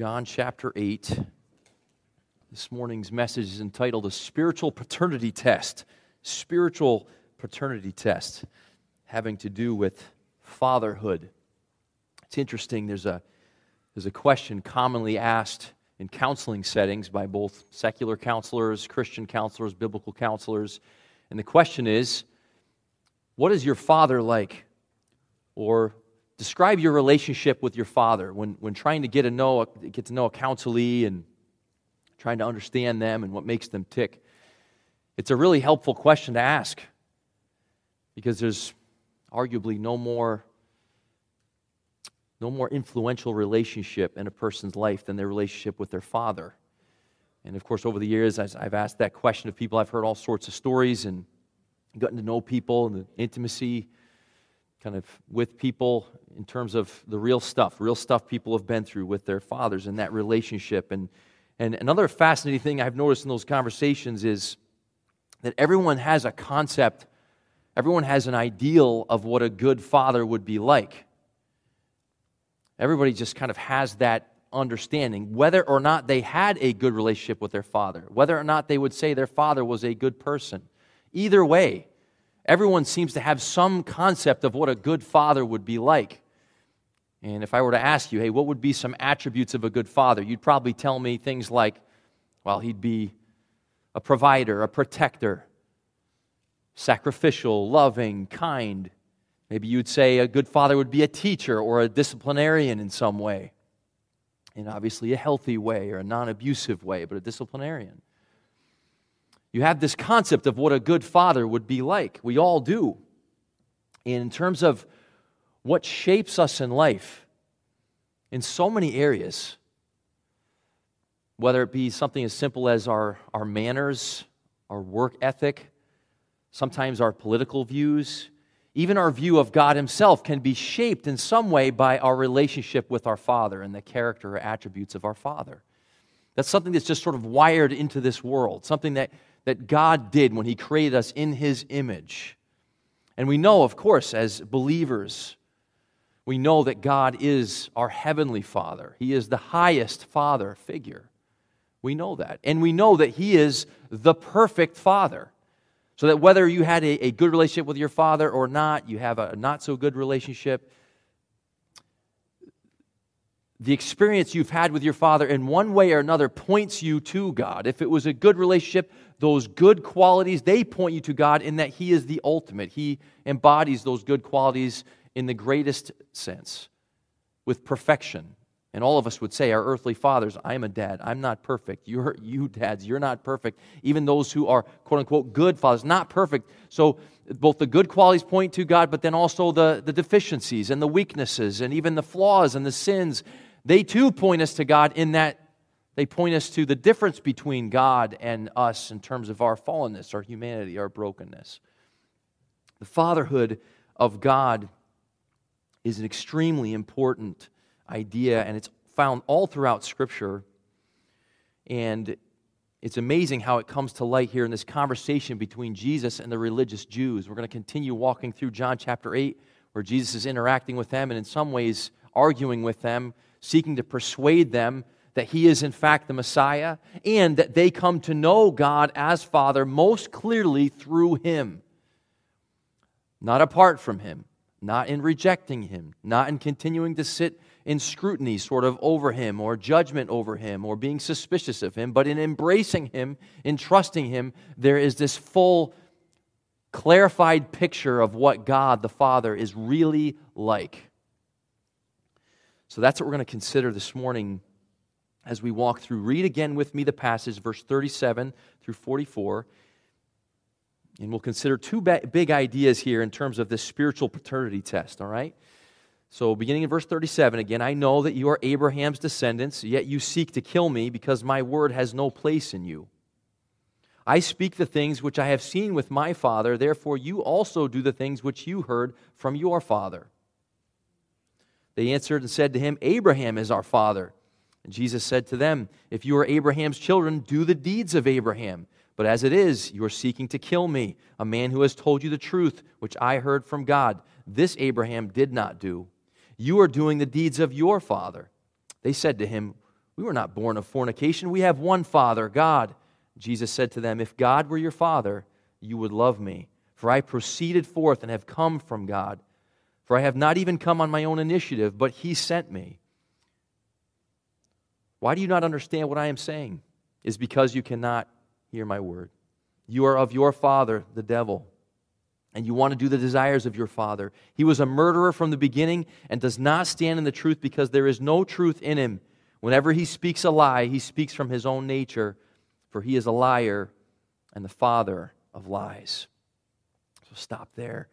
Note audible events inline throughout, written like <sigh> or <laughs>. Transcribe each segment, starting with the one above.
John chapter 8. This morning's message is entitled A Spiritual Paternity Test. Spiritual Paternity Test, having to do with fatherhood. It's interesting, there's a, there's a question commonly asked in counseling settings by both secular counselors, Christian counselors, biblical counselors. And the question is, What is your father like? Or describe your relationship with your father when, when trying to get to know get to know a counselee and trying to understand them and what makes them tick. It's a really helpful question to ask because there's arguably no more no more influential relationship in a person's life than their relationship with their father. And of course, over the years, I've asked that question of people, I've heard all sorts of stories and gotten to know people and the intimacy kind of with people in terms of the real stuff, real stuff people have been through with their fathers and that relationship. And, and another fascinating thing I've noticed in those conversations is that everyone has a concept, everyone has an ideal of what a good father would be like. Everybody just kind of has that understanding, whether or not they had a good relationship with their father, whether or not they would say their father was a good person. Either way, everyone seems to have some concept of what a good father would be like. And if I were to ask you, hey, what would be some attributes of a good father? You'd probably tell me things like, well, he'd be a provider, a protector, sacrificial, loving, kind. Maybe you'd say a good father would be a teacher or a disciplinarian in some way. In obviously a healthy way or a non abusive way, but a disciplinarian. You have this concept of what a good father would be like. We all do. In terms of what shapes us in life, in so many areas, whether it be something as simple as our, our manners, our work ethic, sometimes our political views, even our view of God Himself can be shaped in some way by our relationship with our Father and the character or attributes of our Father. That's something that's just sort of wired into this world, something that that God did when He created us in His image. And we know, of course, as believers, we know that God is our heavenly Father. He is the highest Father figure. We know that. And we know that He is the perfect Father. So that whether you had a, a good relationship with your father or not, you have a not so good relationship, the experience you've had with your father in one way or another points you to God. If it was a good relationship, those good qualities, they point you to God in that He is the ultimate. He embodies those good qualities in the greatest sense with perfection. And all of us would say, our earthly fathers, I'm a dad. I'm not perfect. You're, you dads, you're not perfect. Even those who are, quote unquote, good fathers, not perfect. So both the good qualities point to God, but then also the, the deficiencies and the weaknesses and even the flaws and the sins they too point us to God in that they point us to the difference between God and us in terms of our fallenness, our humanity, our brokenness. The fatherhood of God is an extremely important idea, and it's found all throughout Scripture. And it's amazing how it comes to light here in this conversation between Jesus and the religious Jews. We're going to continue walking through John chapter 8, where Jesus is interacting with them and in some ways arguing with them seeking to persuade them that he is in fact the Messiah and that they come to know God as Father most clearly through him. Not apart from him, not in rejecting him, not in continuing to sit in scrutiny sort of over him or judgment over him or being suspicious of him, but in embracing him, in trusting him, there is this full, clarified picture of what God the Father is really like. So that's what we're going to consider this morning as we walk through. Read again with me the passage, verse 37 through 44. And we'll consider two big ideas here in terms of this spiritual paternity test, all right? So, beginning in verse 37, again, I know that you are Abraham's descendants, yet you seek to kill me because my word has no place in you. I speak the things which I have seen with my father, therefore you also do the things which you heard from your father. They answered and said to him, Abraham is our father. And Jesus said to them, If you are Abraham's children, do the deeds of Abraham. But as it is, you are seeking to kill me, a man who has told you the truth, which I heard from God. This Abraham did not do. You are doing the deeds of your father. They said to him, We were not born of fornication. We have one Father, God. Jesus said to them, If God were your Father, you would love me, for I proceeded forth and have come from God. For I have not even come on my own initiative, but He sent me. Why do you not understand what I am saying? Is because you cannot hear my word. You are of your father, the devil, and you want to do the desires of your father. He was a murderer from the beginning and does not stand in the truth because there is no truth in him. Whenever he speaks a lie, he speaks from his own nature, for he is a liar and the father of lies. So stop there.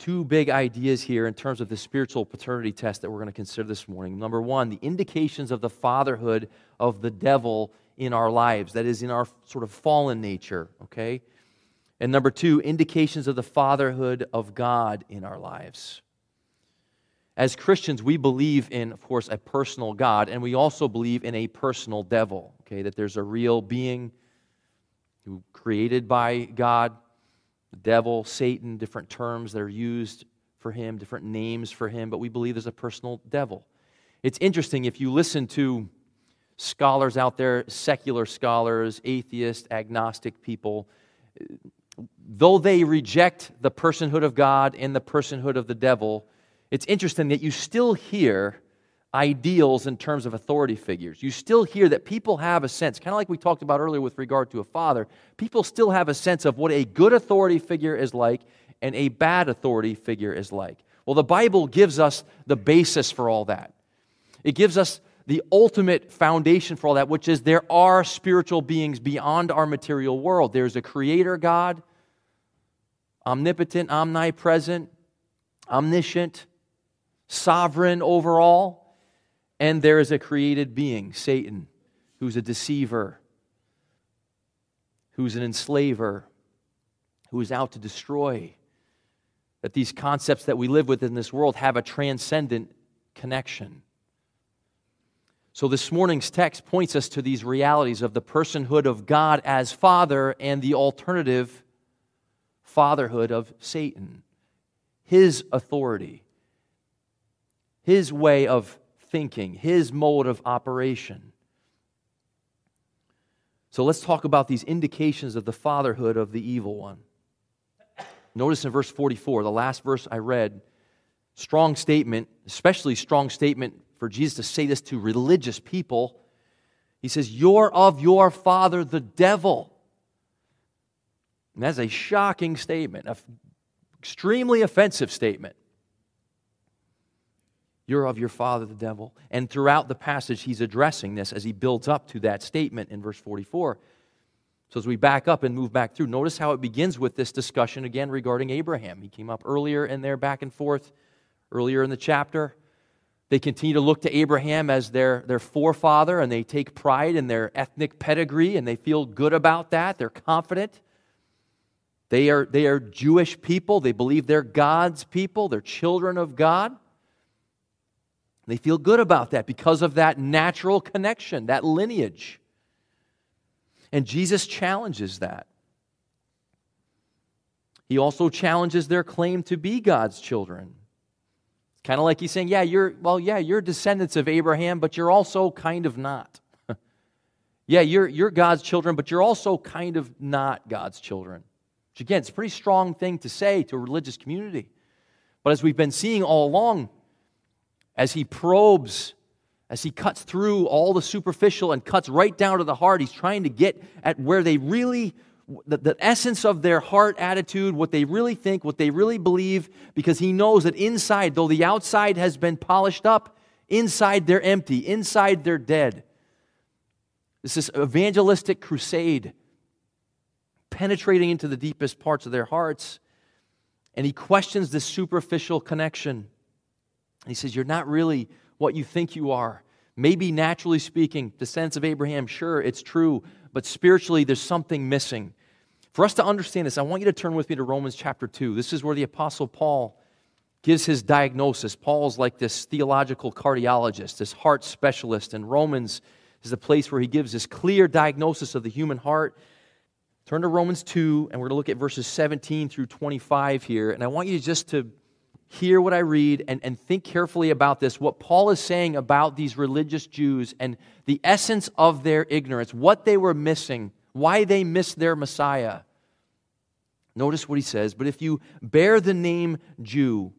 Two big ideas here in terms of the spiritual paternity test that we're going to consider this morning. Number one, the indications of the fatherhood of the devil in our lives, that is, in our sort of fallen nature, okay? And number two, indications of the fatherhood of God in our lives. As Christians, we believe in, of course, a personal God, and we also believe in a personal devil, okay? That there's a real being who created by God, the devil, Satan, different terms that are used for him, different names for him, but we believe there's a personal devil. It's interesting if you listen to scholars out there, secular scholars, atheist, agnostic people, though they reject the personhood of God and the personhood of the devil, it's interesting that you still hear ideals in terms of authority figures. You still hear that people have a sense, kind of like we talked about earlier with regard to a father, people still have a sense of what a good authority figure is like and a bad authority figure is like. Well, the Bible gives us the basis for all that. It gives us the ultimate foundation for all that, which is there are spiritual beings beyond our material world. There's a creator God, omnipotent, omnipresent, omniscient, sovereign over all, and there is a created being, Satan, who's a deceiver, who's an enslaver, who is out to destroy. That these concepts that we live with in this world have a transcendent connection. So, this morning's text points us to these realities of the personhood of God as Father and the alternative fatherhood of Satan. His authority, his way of thinking, his mode of operation. So, let's talk about these indications of the fatherhood of the evil one. Notice in verse 44, the last verse I read, strong statement, especially strong statement for Jesus to say this to religious people. He says, You're of your father, the devil. And that's a shocking statement, an extremely offensive statement. You're of your father, the devil. And throughout the passage, he's addressing this as he builds up to that statement in verse 44. So, as we back up and move back through, notice how it begins with this discussion again regarding Abraham. He came up earlier in there, back and forth, earlier in the chapter. They continue to look to Abraham as their, their forefather and they take pride in their ethnic pedigree and they feel good about that. They're confident. They are, they are Jewish people. They believe they're God's people. They're children of God. They feel good about that because of that natural connection, that lineage. And Jesus challenges that. He also challenges their claim to be God's children. It's kind of like he's saying, yeah, you're, well, yeah, you're descendants of Abraham, but you're also kind of not. <laughs> yeah, you're, you're God's children, but you're also kind of not God's children. Which, again, it's a pretty strong thing to say to a religious community. But as we've been seeing all along, as he probes, as he cuts through all the superficial and cuts right down to the heart, he's trying to get at where they really the, the essence of their heart attitude, what they really think, what they really believe, because he knows that inside, though the outside has been polished up, inside they're empty, inside they're dead. This is evangelistic crusade, penetrating into the deepest parts of their hearts. And he questions this superficial connection. He says, You're not really what you think you are. Maybe naturally speaking, the sense of Abraham, sure, it's true, but spiritually, there's something missing. For us to understand this, I want you to turn with me to Romans chapter 2. This is where the Apostle Paul gives his diagnosis. Paul's like this theological cardiologist, this heart specialist, and Romans is the place where he gives this clear diagnosis of the human heart. Turn to Romans 2, and we're going to look at verses 17 through 25 here. And I want you just to hear what I read and, and think carefully about this, what Paul is saying about these religious Jews and the essence of their ignorance, what they were missing, why they missed their Messiah. Notice what he says, but if you bear the name Jew,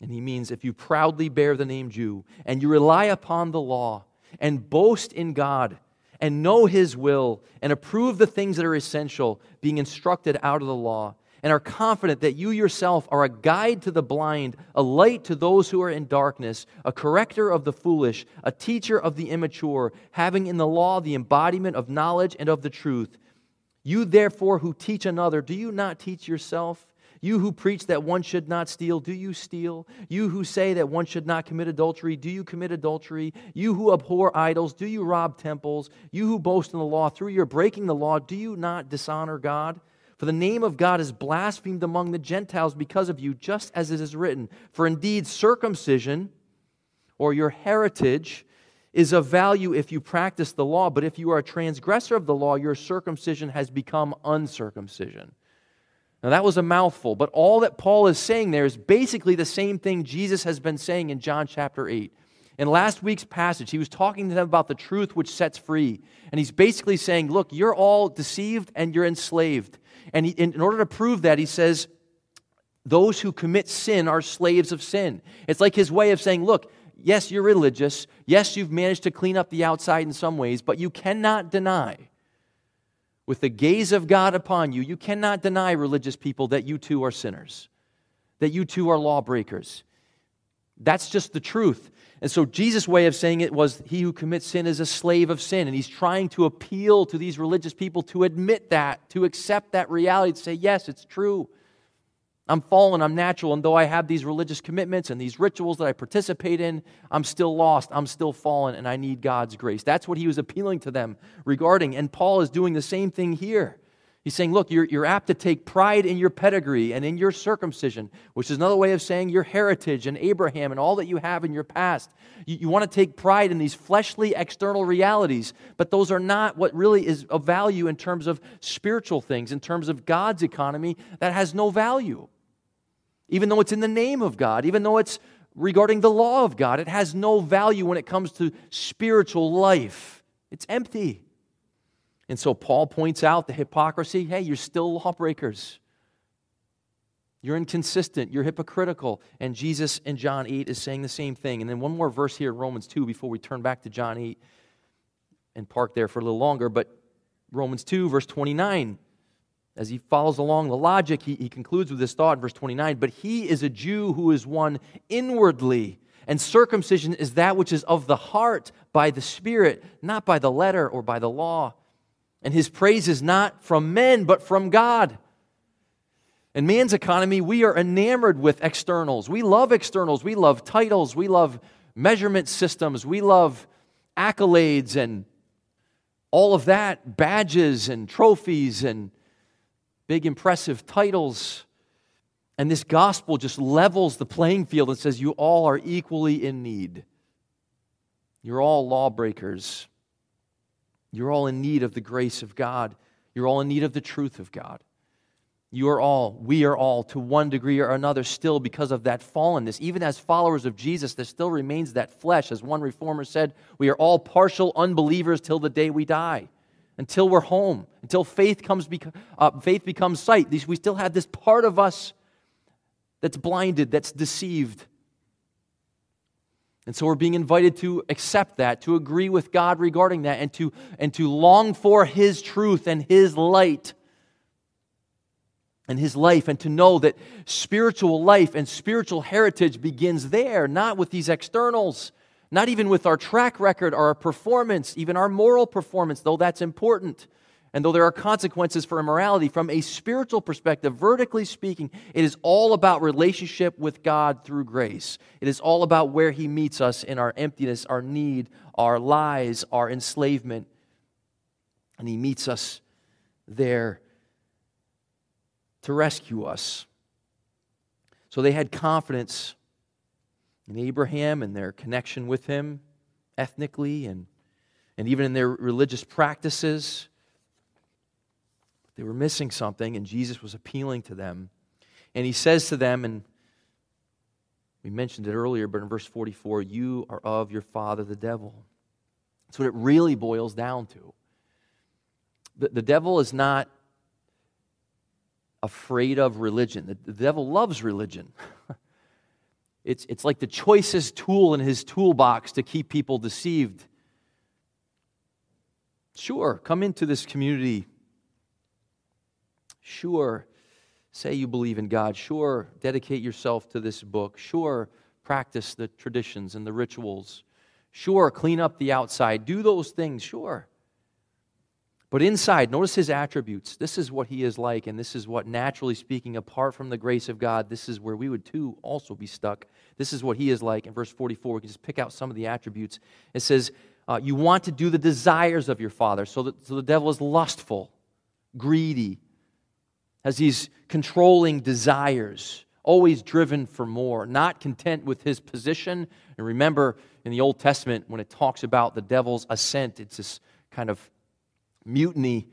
and he means if you proudly bear the name Jew, and you rely upon the law, and boast in God, and know his will, and approve the things that are essential, being instructed out of the law, and are confident that you yourself are a guide to the blind, a light to those who are in darkness, a corrector of the foolish, a teacher of the immature, having in the law the embodiment of knowledge and of the truth. You, therefore, who teach another, do you not teach yourself? You who preach that one should not steal, do you steal? You who say that one should not commit adultery, do you commit adultery? You who abhor idols, do you rob temples? You who boast in the law, through your breaking the law, do you not dishonor God? For the name of God is blasphemed among the Gentiles because of you, just as it is written. For indeed, circumcision, or your heritage, is of value if you practice the law, but if you are a transgressor of the law, your circumcision has become uncircumcision. Now, that was a mouthful, but all that Paul is saying there is basically the same thing Jesus has been saying in John chapter 8. In last week's passage, he was talking to them about the truth which sets free. And he's basically saying, Look, you're all deceived and you're enslaved. And in order to prove that, he says, those who commit sin are slaves of sin. It's like his way of saying, look, yes, you're religious. Yes, you've managed to clean up the outside in some ways, but you cannot deny, with the gaze of God upon you, you cannot deny, religious people, that you too are sinners, that you too are lawbreakers. That's just the truth. And so Jesus' way of saying it was he who commits sin is a slave of sin. And he's trying to appeal to these religious people to admit that, to accept that reality, to say, yes, it's true. I'm fallen, I'm natural, and though I have these religious commitments and these rituals that I participate in, I'm still lost, I'm still fallen, and I need God's grace. That's what he was appealing to them regarding. And Paul is doing the same thing here. He's saying, look, you're, you're apt to take pride in your pedigree and in your circumcision, which is another way of saying your heritage and Abraham and all that you have in your past. You, you want to take pride in these fleshly external realities, but those are not what really is of value in terms of spiritual things, in terms of God's economy, that has no value. Even though it's in the name of God, even though it's regarding the law of God, it has no value when it comes to spiritual life. It's empty. And so Paul points out the hypocrisy hey, you're still lawbreakers. You're inconsistent. You're hypocritical. And Jesus in John 8 is saying the same thing. And then one more verse here in Romans 2 before we turn back to John 8 and park there for a little longer. But Romans 2, verse 29, as he follows along the logic, he, he concludes with this thought in verse 29 But he is a Jew who is one inwardly. And circumcision is that which is of the heart by the Spirit, not by the letter or by the law. And his praise is not from men, but from God. In man's economy, we are enamored with externals. We love externals. We love titles. We love measurement systems. We love accolades and all of that, badges and trophies and big impressive titles. And this gospel just levels the playing field and says, You all are equally in need. You're all lawbreakers. You're all in need of the grace of God. You're all in need of the truth of God. You are all, we are all, to one degree or another, still because of that fallenness. Even as followers of Jesus, there still remains that flesh. As one reformer said, we are all partial unbelievers till the day we die, until we're home, until faith, comes, uh, faith becomes sight. We still have this part of us that's blinded, that's deceived. And so we're being invited to accept that, to agree with God regarding that, and to, and to long for His truth and His light and His life, and to know that spiritual life and spiritual heritage begins there, not with these externals, not even with our track record or our performance, even our moral performance, though that's important. And though there are consequences for immorality, from a spiritual perspective, vertically speaking, it is all about relationship with God through grace. It is all about where He meets us in our emptiness, our need, our lies, our enslavement. And He meets us there to rescue us. So they had confidence in Abraham and their connection with him ethnically and, and even in their religious practices. They were missing something, and Jesus was appealing to them. And he says to them and We mentioned it earlier, but in verse 44, you are of your father, the devil. That's what it really boils down to. The, the devil is not afraid of religion, the, the devil loves religion. <laughs> it's, it's like the choicest tool in his toolbox to keep people deceived. Sure, come into this community. Sure, say you believe in God. Sure, dedicate yourself to this book. Sure, practice the traditions and the rituals. Sure, clean up the outside. Do those things, sure. But inside, notice his attributes. This is what he is like, and this is what, naturally speaking, apart from the grace of God, this is where we would too also be stuck. This is what he is like. In verse 44, we can just pick out some of the attributes. It says, uh, You want to do the desires of your father. So, that, so the devil is lustful, greedy, has these controlling desires, always driven for more, not content with his position. And remember, in the Old Testament, when it talks about the devil's ascent, it's this kind of mutiny,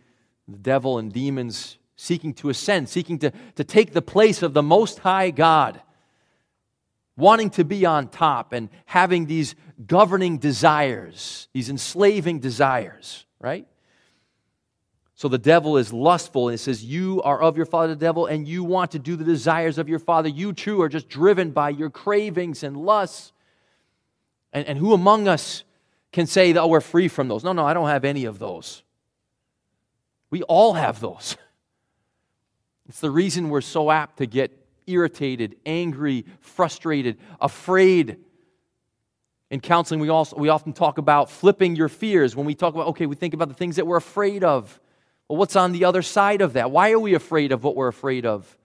the devil and demons seeking to ascend, seeking to, to take the place of the Most High God, wanting to be on top and having these governing desires, these enslaving desires, right? So the devil is lustful, and it says, You are of your father, the devil, and you want to do the desires of your father. You too are just driven by your cravings and lusts. And, and who among us can say, Oh, we're free from those? No, no, I don't have any of those. We all have those. <laughs> It's the reason we're so apt to get irritated, angry, frustrated, afraid. In counseling, we, also, we often talk about flipping your fears. When we talk about, okay, we think about the things that we're afraid of. Well, what's on the other side of that? Why are we afraid of what we're afraid of?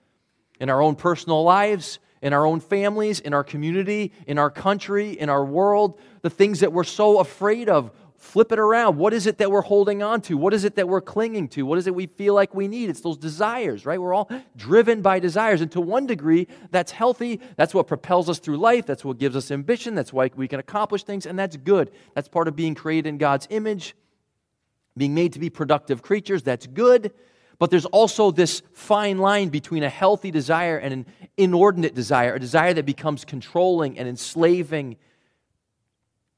In our own personal lives, in our own families, in our community, in our country, in our world, the things that we're so afraid of. Flip it around. What is it that we're holding on to? What is it that we're clinging to? What is it we feel like we need? It's those desires, right? We're all driven by desires. And to one degree, that's healthy. That's what propels us through life. That's what gives us ambition. That's why we can accomplish things. And that's good. That's part of being created in God's image being made to be productive creatures, that's good. But there's also this fine line between a healthy desire and an inordinate desire, a desire that becomes controlling and enslaving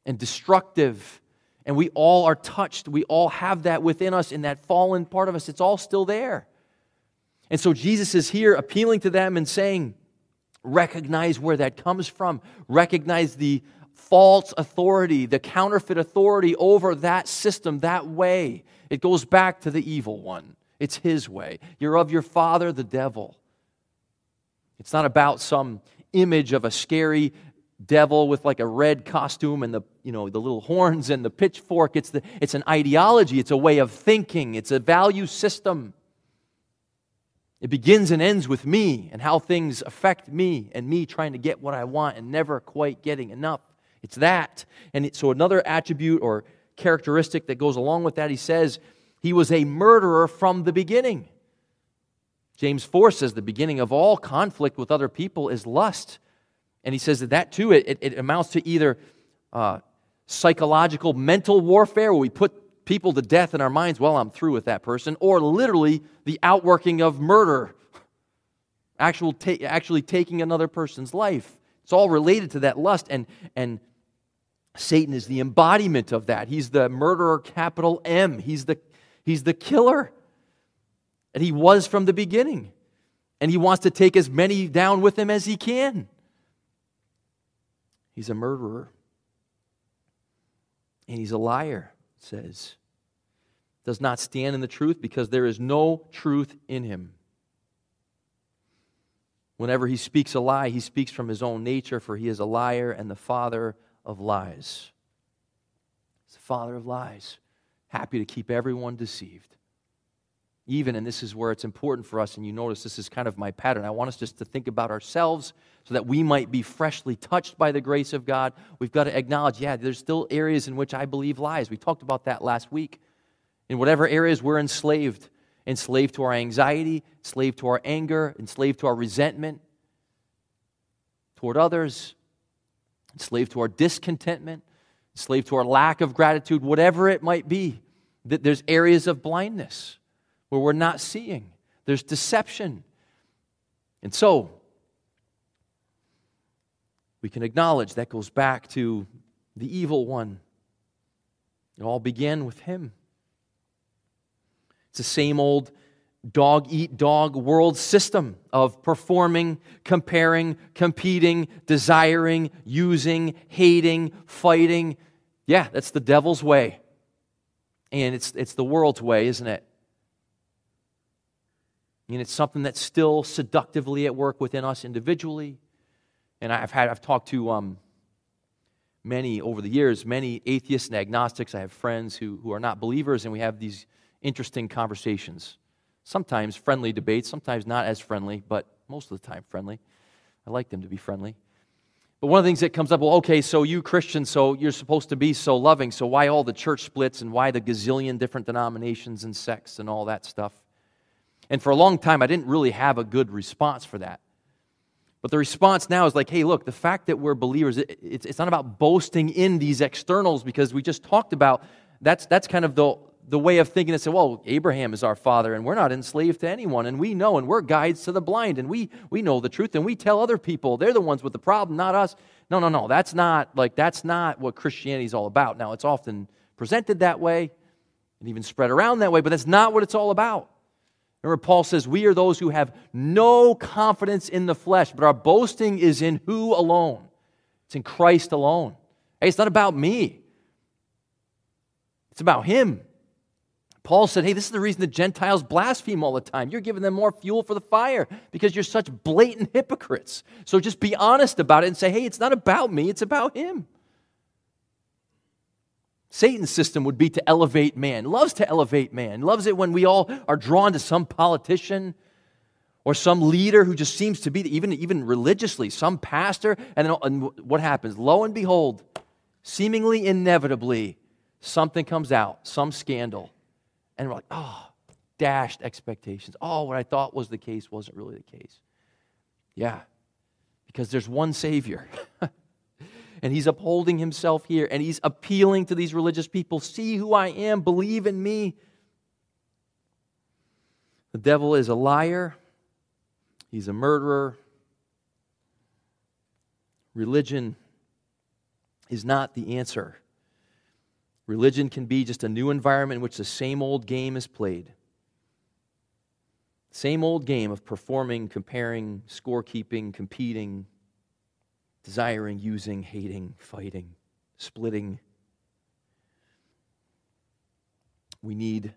and destructive. And we all are touched. We all have that within us in that fallen part of us. It's all still there. And so Jesus is here appealing to them and saying, recognize where that comes from, recognize the false authority, the counterfeit authority over that system, that way. It goes back to the evil one. It's his way. You're of your father, the devil. It's not about some image of a scary devil with like a red costume and the you know the little horns and the pitchfork it's the it's an ideology it's a way of thinking it's a value system it begins and ends with me and how things affect me and me trying to get what I want and never quite getting enough it's that. And so, another attribute or characteristic that goes along with that, he says, he was a murderer from the beginning. James 4 says the beginning of all conflict with other people is lust. And he says that that too, it, it amounts to either uh, psychological, mental warfare, where we put people to death in our minds, well, I'm through with that person, or literally the outworking of murder, actual ta- actually taking another person's life. It's all related to that lust, and, and Satan is the embodiment of that. He's the murderer, capital M. He's the, he's the killer. And he was from the beginning. And he wants to take as many down with him as he can. He's a murderer. And he's a liar, says. Does not stand in the truth because there is no truth in him. Whenever he speaks a lie, he speaks from his own nature, for he is a liar and the father of lies. He's the father of lies, happy to keep everyone deceived. Even, and this is where it's important for us, and you notice this is kind of my pattern. I want us just to think about ourselves so that we might be freshly touched by the grace of God. We've got to acknowledge, yeah, there's still areas in which I believe lies. We talked about that last week. In whatever areas we're enslaved, enslaved to our anxiety, enslaved to our anger, enslaved to our resentment toward others, enslaved to our discontentment, enslaved to our lack of gratitude, whatever it might be. That there's areas of blindness where we're not seeing. There's deception. And so, we can acknowledge that goes back to the evil one. It all began with him. It's the same old dog eat dog world system of performing, comparing, competing, desiring, using, hating, fighting. Yeah, that's the devil's way. And it's, it's the world's way, isn't it? And it's something that's still seductively at work within us individually. And I've had I've talked to um, many over the years, many atheists and agnostics. I have friends who, who are not believers, and we have these interesting conversations. Sometimes friendly debates, sometimes not as friendly, but most of the time friendly. I like them to be friendly. But one of the things that comes up, well, okay, so you Christians, so you're supposed to be so loving, so why all the church splits and why the gazillion different denominations and sects and all that stuff? And for a long time, I didn't really have a good response for that. But the response now is like, hey, look, the fact that we're believers, it's, not about boasting in these externals because we just talked about that's, that's kind of the, the way of thinking that said, well, Abraham is our father and we're not enslaved to anyone and we know and we're guides to the blind and we, we know the truth and we tell other people they're the ones with the problem, not us. No, no, no. That's not like that's not what Christianity is all about. Now, it's often presented that way and even spread around that way, but that's not what it's all about. Remember, Paul says, We are those who have no confidence in the flesh, but our boasting is in who alone? It's in Christ alone. Hey, it's not about me, it's about Him. Paul said, Hey, this is the reason the Gentiles blaspheme all the time. You're giving them more fuel for the fire because you're such blatant hypocrites. So just be honest about it and say, Hey, it's not about me, it's about Him. Satan's system would be to elevate man, loves to elevate man, loves it when we all are drawn to some politician or some leader who just seems to be, even, even religiously, some pastor. And, then, and what happens? Lo and behold, seemingly inevitably, something comes out, some scandal. And we're like, oh, dashed expectations. Oh, what I thought was the case wasn't really the case. Yeah, because there's one Savior. <laughs> and he's upholding himself here and he's appealing to these religious people see who I am, believe in me. The devil is a liar, he's a murderer. Religion is not the answer. Religion can be just a new environment in which the same old game is played. Same old game of performing, comparing, scorekeeping, competing, desiring, using, hating, fighting, splitting. We need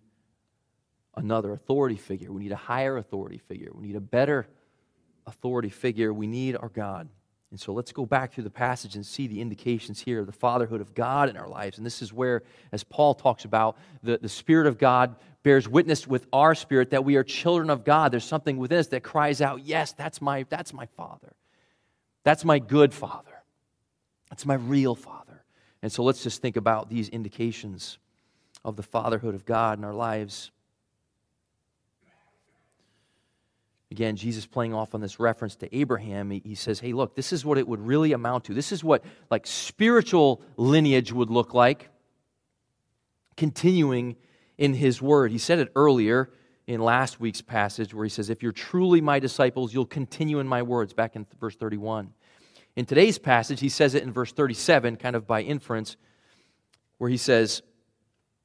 another authority figure. We need a higher authority figure. We need a better authority figure. We need our God. And so let's go back through the passage and see the indications here of the fatherhood of God in our lives. And this is where, as Paul talks about, the, the Spirit of God bears witness with our spirit that we are children of God. There's something within us that cries out, Yes, that's my, that's my Father. That's my good father. That's my real father. And so let's just think about these indications of the fatherhood of God in our lives. Again, Jesus playing off on this reference to Abraham, he, he, says, Hey, look, this is what it would really amount to. This is what like spiritual lineage would look like, continuing in his word. He said it earlier in last week's passage where he says, If you're truly my disciples, you'll continue in my words, back in verse 31. In today's passage, he says it in verse 37, kind of by inference, where he says,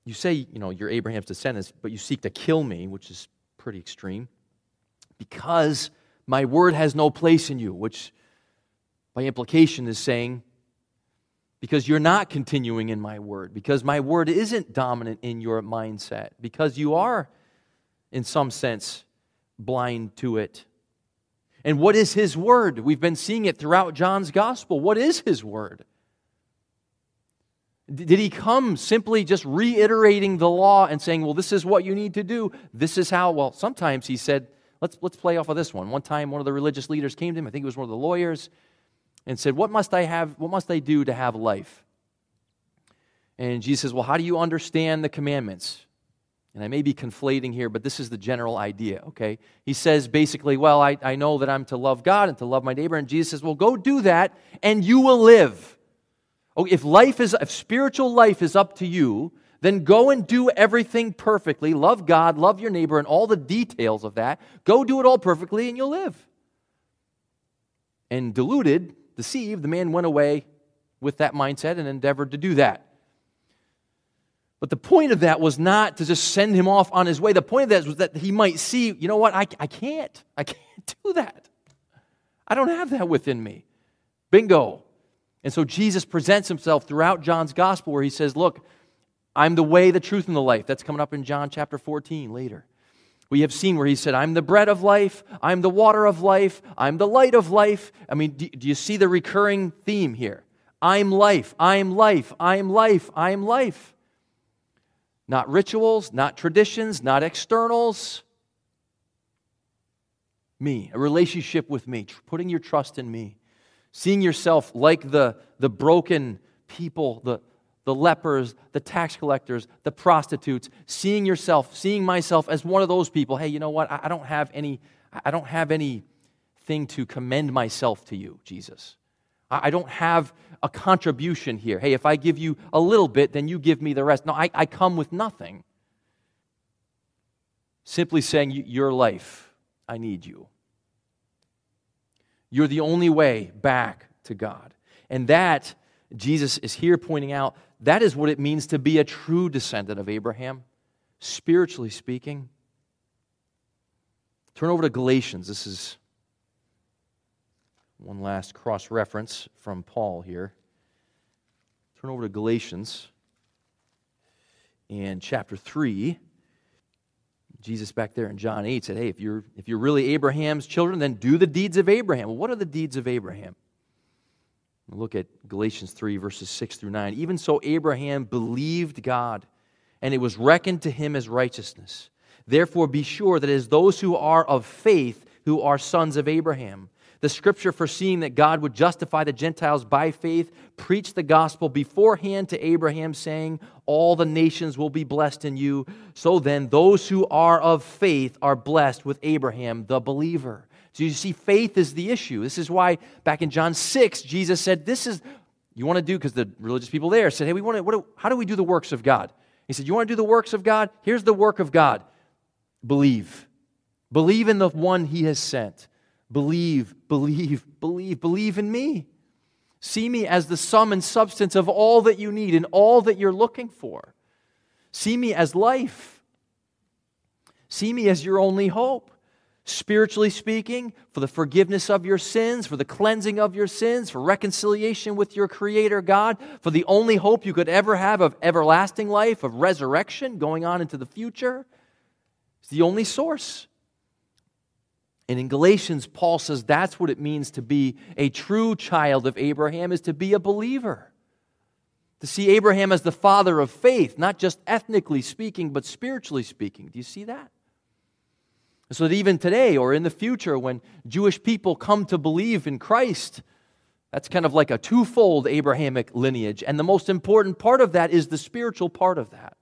You say, you know, you're Abraham's descendants, but you seek to kill me, which is pretty extreme, because my word has no place in you, which by implication is saying, because you're not continuing in my word, because my word isn't dominant in your mindset, because you are in some sense, blind to it. And what is His Word? We've been seeing it throughout John's Gospel. What is His Word? Did He come simply just reiterating the law and saying, well, this is what you need to do? This is how? Well, sometimes He said, let's, let's play off of this one. One time, one of the religious leaders came to him, I think it was one of the lawyers, and said, What must I have? What must I do to have life? And Jesus says, Well, how do you understand the commandments? and I may be conflating here, but this is the general idea, okay? He says basically, well, I, I know that I'm to love God and to love my neighbor. And Jesus says, well, go do that and you will live. Oh, if life is, if spiritual life is up to you, then go and do everything perfectly. Love God, love your neighbor, and all the details of that. Go do it all perfectly and you'll live. And deluded, deceived, the man went away with that mindset and endeavored to do that. But the point of that was not to just send him off on his way. The point of that was that he might see, you know what, I, I can't. I can't <laughs> do that. I don't have that within me. Bingo. And so Jesus presents himself throughout John's gospel where he says, Look, I'm the way, the truth, and the life. That's coming up in John chapter 14 later. We have seen where he said, I'm the bread of life, I'm the water of life, I'm the light of life. I mean, do, do you see the recurring theme here? I'm life, I'm life, I'm life, I'm life. Not rituals, not traditions, not externals. Me, a relationship with me, putting your trust in me. Seeing yourself like the, the broken people, the, the lepers, the tax collectors, the prostitutes, seeing yourself, seeing myself as one of those people. Hey, you know what? I, don't have any, I don't have anything to commend myself to you, Jesus. I, I don't have a contribution here. Hey, if I give you a little bit, then you give me the rest. No, I, I come with nothing. Simply saying, Your life, I need you. You're the only way back to God. And that, Jesus is here pointing out, that is what it means to be a true descendant of Abraham, spiritually speaking. Turn over to Galatians. This is one last cross reference from Paul here. Turn over to Galatians in chapter 3. Jesus back there in John 8 said, Hey, if you're, if you're really Abraham's children, then do the deeds of Abraham. What are the deeds of Abraham? Look at Galatians 3, verses 6 through 9. Even so, Abraham believed God, and it was reckoned to him as righteousness. Therefore, be sure that it is those who are of faith who are sons of Abraham. The scripture, foreseeing that God would justify the Gentiles by faith, preached the gospel beforehand to Abraham, saying, All the nations will be blessed in you. So then, those who are of faith are blessed with Abraham, the believer. So you see, faith is the issue. This is why back in John 6, Jesus said, This is, you want to do, because the religious people there said, Hey, we want to, what, how do we do the works of God? He said, You want to do the works of God? Here's the work of God believe. Believe in the one he has sent. Believe, believe, believe, believe in me. See me as the sum and substance of all that you need and all that you're looking for. See me as life. See me as your only hope. Spiritually speaking, for the forgiveness of your sins, for the cleansing of your sins, for reconciliation with your Creator God, for the only hope you could ever have of everlasting life, of resurrection going on into the future. It's the only source. And in Galatians, Paul says that's what it means to be a true child of Abraham, is to be a believer. To see Abraham as the father of faith, not just ethnically speaking, but spiritually speaking. Do you see that? So that even today or in the future, when Jewish people come to believe in Christ, that's kind of like a twofold Abrahamic lineage. And the most important part of that is the spiritual part of that.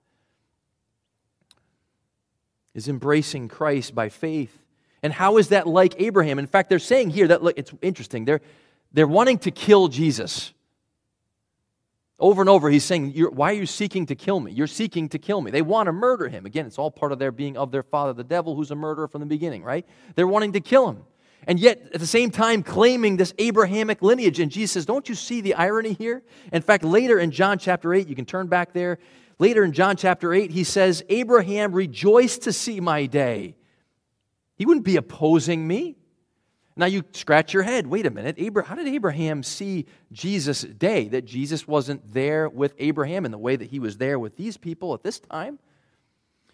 Is embracing Christ by faith and how is that like Abraham? In fact, they're saying here that, look, it's interesting. They're, they're wanting to kill Jesus. Over and over, he's saying, Why are you seeking to kill me? You're seeking to kill me. They want to murder him. Again, it's all part of their being of their father, the devil, who's a murderer from the beginning, right? They're wanting to kill him. And yet, at the same time, claiming this Abrahamic lineage. And Jesus says, Don't you see the irony here? In fact, later in John chapter 8, you can turn back there. Later in John chapter 8, he says, Abraham rejoiced to see my day. He wouldn't be opposing me. Now you scratch your head. Wait a minute. How did Abraham see Jesus' day? That Jesus wasn't there with Abraham in the way that he was there with these people at this time?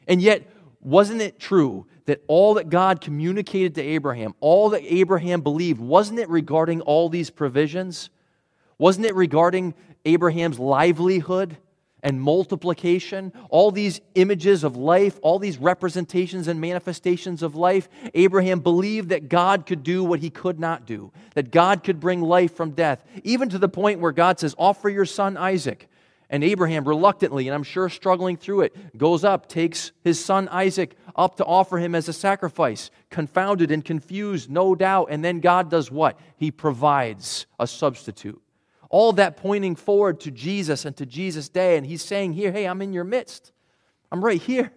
And yet, wasn't it true that all that God communicated to Abraham, all that Abraham believed, wasn't it regarding all these provisions? Wasn't it regarding Abraham's livelihood? And multiplication, all these images of life, all these representations and manifestations of life, Abraham believed that God could do what he could not do, that God could bring life from death, even to the point where God says, Offer your son Isaac. And Abraham, reluctantly, and I'm sure struggling through it, goes up, takes his son Isaac up to offer him as a sacrifice, confounded and confused, no doubt. And then God does what? He provides a substitute. All that pointing forward to Jesus and to Jesus' day. And he's saying here, hey, I'm in your midst. I'm right here.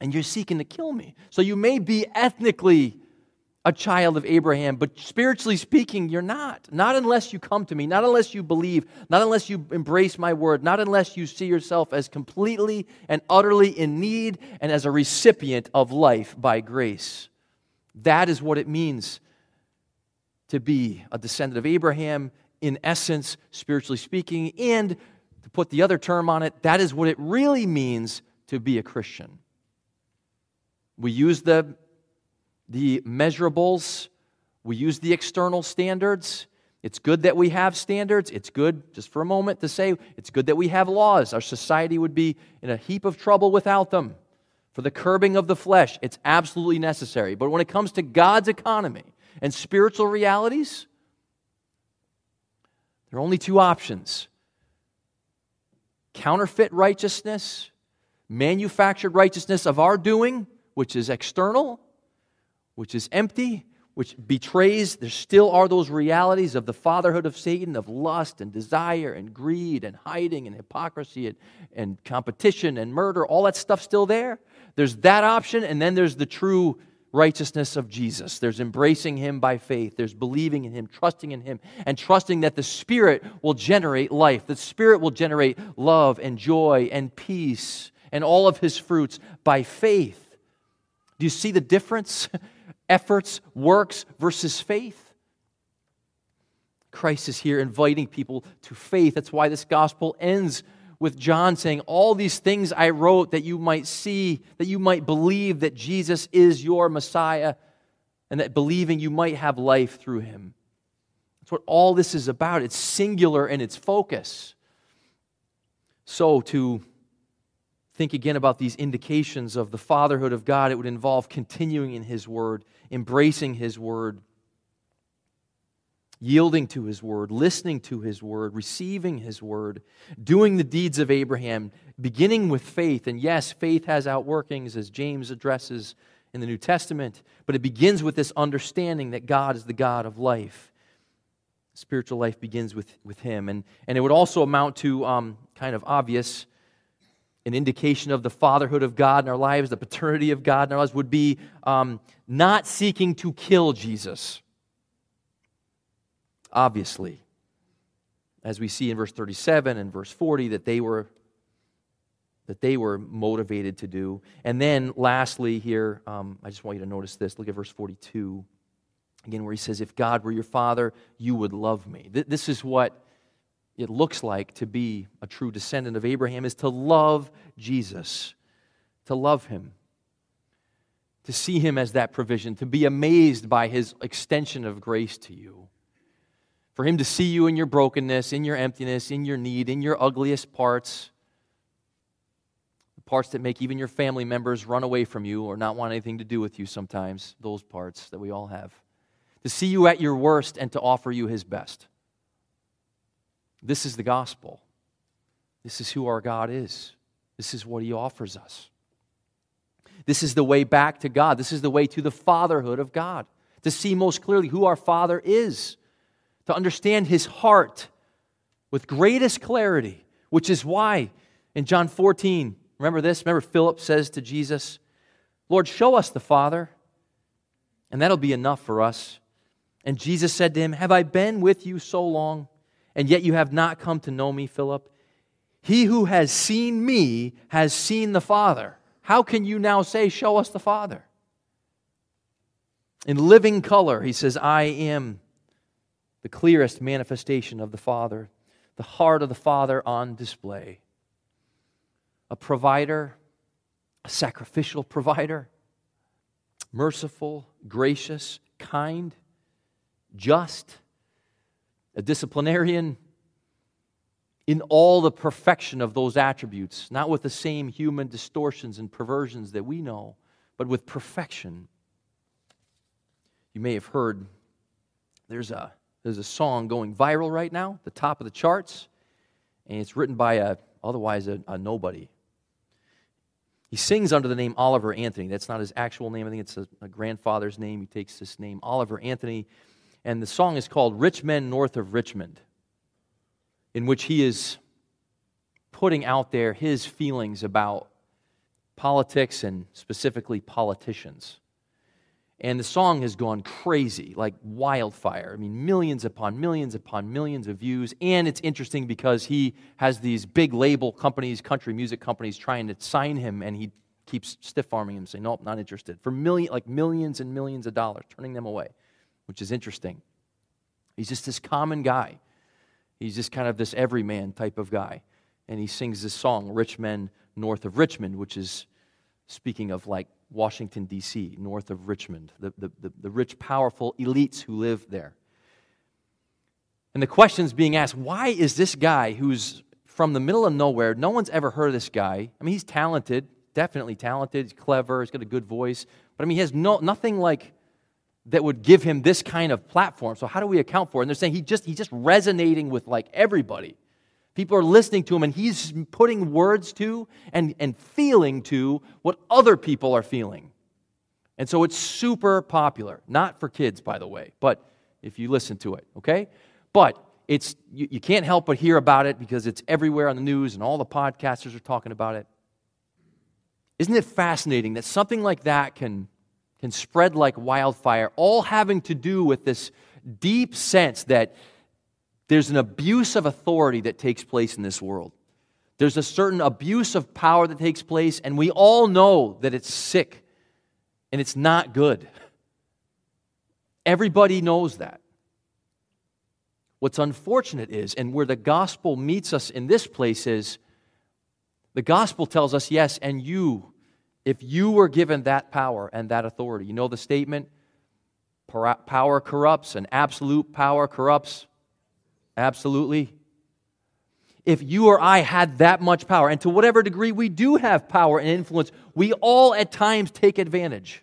And you're seeking to kill me. So you may be ethnically a child of Abraham, but spiritually speaking, you're not. Not unless you come to me, not unless you believe, not unless you embrace my word, not unless you see yourself as completely and utterly in need and as a recipient of life by grace. That is what it means to be a descendant of Abraham, in essence, spiritually speaking, and to put the other term on it, that is what it really means to be a Christian. We use the the measurables, we use the external standards. It's good that we have standards. It's good, just for a moment, to say it's good that we have laws. Our society would be in a heap of trouble without them. For the curbing of the flesh, it's absolutely necessary. But when it comes to God's economy and spiritual realities, there are only two options counterfeit righteousness, manufactured righteousness of our doing, which is external, which is empty, which betrays, there still are those realities of the fatherhood of Satan, of lust and desire and greed and hiding and hypocrisy and, and competition and murder. All that stuff still there. There's that option, and then there's the true righteousness of Jesus. There's embracing Him by faith. There's believing in Him, trusting in Him, and trusting that the Spirit will generate life. The Spirit will generate love and joy and peace and all of His fruits by faith. Do you see the difference? <laughs> efforts, works versus faith. Christ is here inviting people to faith. That's why this gospel ends with John saying, All these things I wrote that you might see, that you might believe that Jesus is your Messiah, and that believing you might have life through him. That's what all this is about. It's singular in its focus. So, to think again about these indications of the fatherhood of God, it would involve continuing in His Word, embracing His Word, yielding to His Word, listening to His Word, receiving His Word, doing the deeds of Abraham, beginning with faith. And yes, faith has outworkings, as James addresses in the New Testament, but it begins with this understanding that God is the God of life. Spiritual life begins with, with Him. And, and it would also amount to um, kind of obvious an indication of the fatherhood of God in our lives, the paternity of God in our lives, would be um, not seeking to kill Jesus. Obviously, as we see in verse 37 and verse 40, that they were that they were motivated to do. And then, lastly, here, um, I just want you to notice this. Look at verse 42 again, where he says, "If God were your father, you would love me." This is what it looks like to be a true descendant of Abraham is to love Jesus, to love him, to see him as that provision, to be amazed by his extension of grace to you. For him to see you in your brokenness, in your emptiness, in your need, in your ugliest parts, the parts that make even your family members run away from you or not want anything to do with you sometimes, those parts that we all have. To see you at your worst and to offer you his best. This is the gospel. This is who our God is. This is what he offers us. This is the way back to God. This is the way to the fatherhood of God. To see most clearly who our Father is, to understand his heart with greatest clarity, which is why in John 14, remember this? Remember, Philip says to Jesus, Lord, show us the Father, and that'll be enough for us. And Jesus said to him, Have I been with you so long? and yet you have not come to know me, Philip? He who has seen me has seen the Father. How can you now say, Show us the Father? In living color, he says, I am the clearest manifestation of the Father, the heart of the Father on display. A provider, a sacrificial provider, merciful, gracious, kind, just a disciplinarian, in all the perfection of those attributes, not with the same human distortions and perversions that we know, but with perfection. You may have heard there's a, there's a song going viral right now, the top of the charts, and it's written by a otherwise a, a nobody. He sings under the name Oliver Anthony. That's not his actual name. I think it's a, a grandfather's name. He takes this name, Oliver Anthony and the song is called Rich Men North of Richmond, in which he is putting out there his feelings about politics and specifically politicians. And the song has gone crazy, like wildfire. I mean, millions upon millions upon millions of views. And it's interesting because he has these big label companies, country music companies, trying to sign him, and he keeps stiff arming him, saying, Nope, not interested. For million, like millions and millions of dollars, turning them away, which is interesting. He's just this common guy. He's just kind of this everyman type of guy. And he sings this song, Rich Men North of Richmond, which is speaking of like Washington, D.C., north of Richmond, the, the, the, the rich, powerful elites who live there. And the question's being asked why is this guy who's from the middle of nowhere, no one's ever heard of this guy? I mean, he's talented, definitely talented, he's clever, he's got a good voice, but I mean, he has no, nothing like that would give him this kind of platform. So how do we account for it? And they're saying he just he's just resonating with like everybody. People are listening to him and he's putting words to and, and feeling to what other people are feeling. And so it's super popular. Not for kids, by the way, but if you listen to it, okay? But it's you, you can't help but hear about it because it's everywhere on the news and all the podcasters are talking about it. Isn't it fascinating that something like that can, can spread like wildfire, all having to do with this deep sense that there's an abuse of authority that takes place in this world. There's a certain abuse of power that takes place, and we all know that it's sick and it's not good. Everybody knows that. What's unfortunate is, and where the gospel meets us in this place is, the gospel tells us, yes, and you, if you were given that power and that authority, you know the statement? Power corrupts, and absolute power corrupts Absolutely. If you or I had that much power, and to whatever degree we do have power and influence, we all at times take advantage.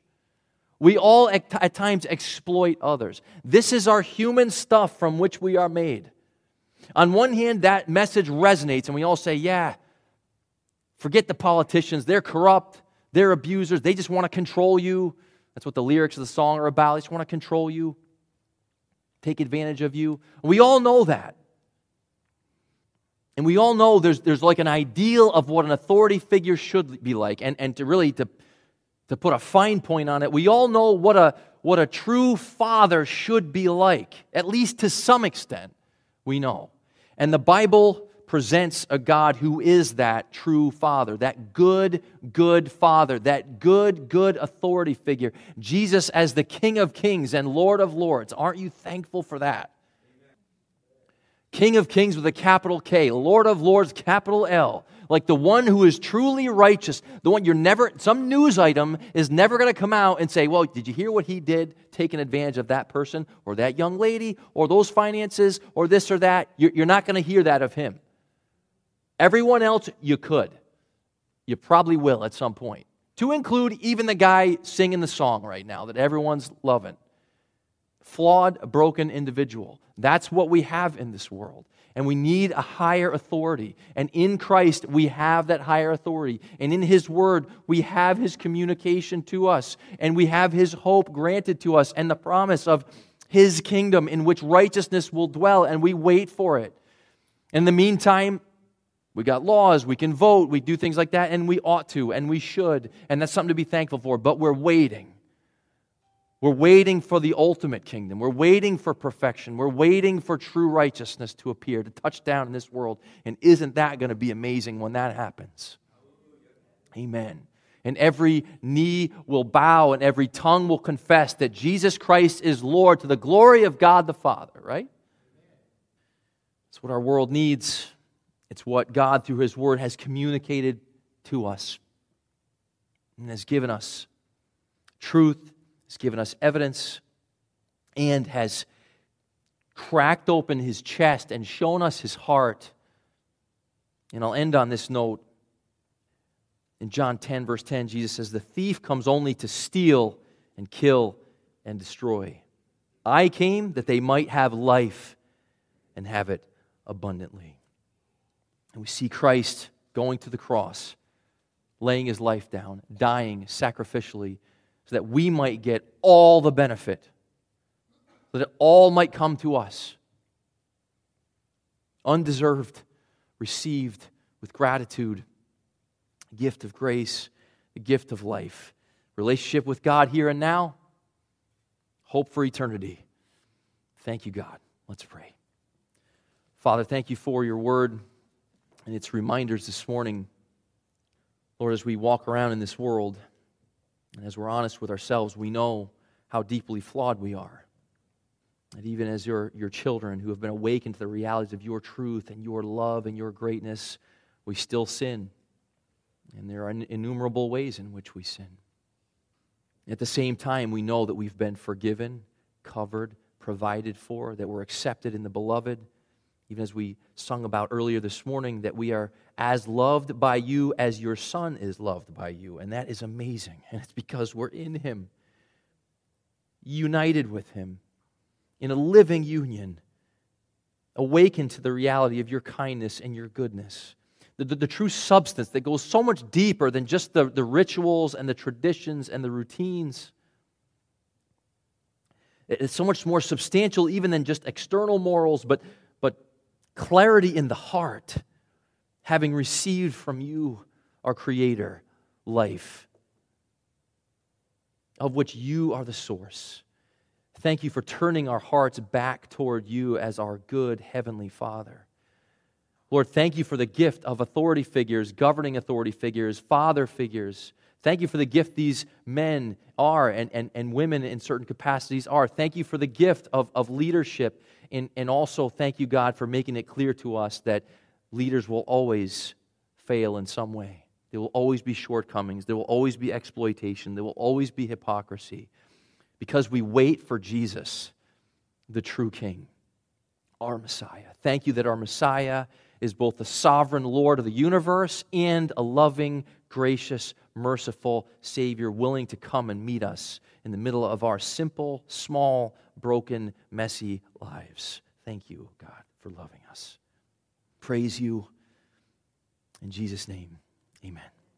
We all at, at times exploit others. This is our human stuff from which we are made. On one hand, that message resonates, and we all say, Yeah, forget the politicians. They're corrupt, they're abusers, they just want to control you. That's what the lyrics of the song are about. They just want to control you take advantage of you. We all know that. And we all know there's, there's like an ideal of what an authority figure should be like. And, and to really to, to put a fine point on it, we all know what a, what a true father should be like, at least to some extent, we know. And the Bible presents a God who is that true father, that good, good father, that good, good authority figure. Jesus as the King of kings and Lord of lords. Aren't you thankful for that? King of kings with a capital K, Lord of lords, capital L. Like the one who is truly righteous, the one you're never, some news item is never going to come out and say, well, did you hear what he did taking advantage of that person or that young lady or those finances or this or that? You're, you're not going to hear that of him. Everyone else, you could. You probably will at some point. To include even the guy singing the song right now that everyone's loving. Flawed, broken individual. That's what we have in this world. And we need a higher authority. And in Christ, we have that higher authority. And in His Word, we have His communication to us. And we have His hope granted to us and the promise of His kingdom in which righteousness will dwell. And we wait for it. In the meantime, we got laws, we can vote, we do things like that, and we ought to, and we should, and that's something to be thankful for, but we're waiting. We're waiting for the ultimate kingdom. We're waiting for perfection. We're waiting for true righteousness to appear, to touch down in this world. And isn't that going to be amazing when that happens? Amen. And every knee will bow and every tongue will confess that Jesus Christ is Lord to the glory of God the Father, right? That's what our world needs. It's what God, through His Word, has communicated to us and has given us truth, has given us evidence, and has cracked open His chest and shown us His heart. And I'll end on this note. In John 10, verse 10, Jesus says, The thief comes only to steal and kill and destroy. I came that they might have life and have it abundantly. And we see Christ going to the cross, laying his life down, dying sacrificially, so that we might get all the benefit, so that all might come to us. Undeserved, received with gratitude, gift of grace, a gift of life. Relationship with God here and now, hope for eternity. Thank you, God. Let's pray. Father, thank you for your word and its reminders this morning. Lord, as we walk around in this world, and as we're honest with ourselves, we know how deeply flawed we are. And even as your, your children who have been awakened to the realities of your truth and your love and your greatness, we still sin. And there are innumerable ways in which we sin. At the same time, we know that we've been forgiven, covered, provided for, that we're accepted in the beloved even as we sung about earlier this morning, that we are as loved by you as your Son is loved by you. And that is amazing. <laughs> And it's because we're in Him, united with Him, in a living union, awakened to the reality of your kindness and your goodness. The, the, the, true substance that goes so much deeper than just the, the rituals and the traditions and the routines. It's so much more substantial even than just external morals, but clarity in the heart, having received from you, our Creator, life, of which you are the source. Thank you for turning our hearts back toward you as our good Heavenly Father. Lord, thank you for the gift of authority figures, governing authority figures, father figures. Thank you for the gift these men are and, and, and women in certain capacities are. Thank you for the gift of, of leadership and, and also thank you, God, for making it clear to us that leaders will always fail in some way. There will always be shortcomings. There will always be exploitation. There will always be hypocrisy because we wait for Jesus, the true King, our Messiah. Thank you that our Messiah is both the sovereign Lord of the universe and a loving, gracious, merciful Savior willing to come and meet us in the middle of our simple, small, broken, messy lives. Thank you, God, for loving us. Praise you. In Jesus' name, amen.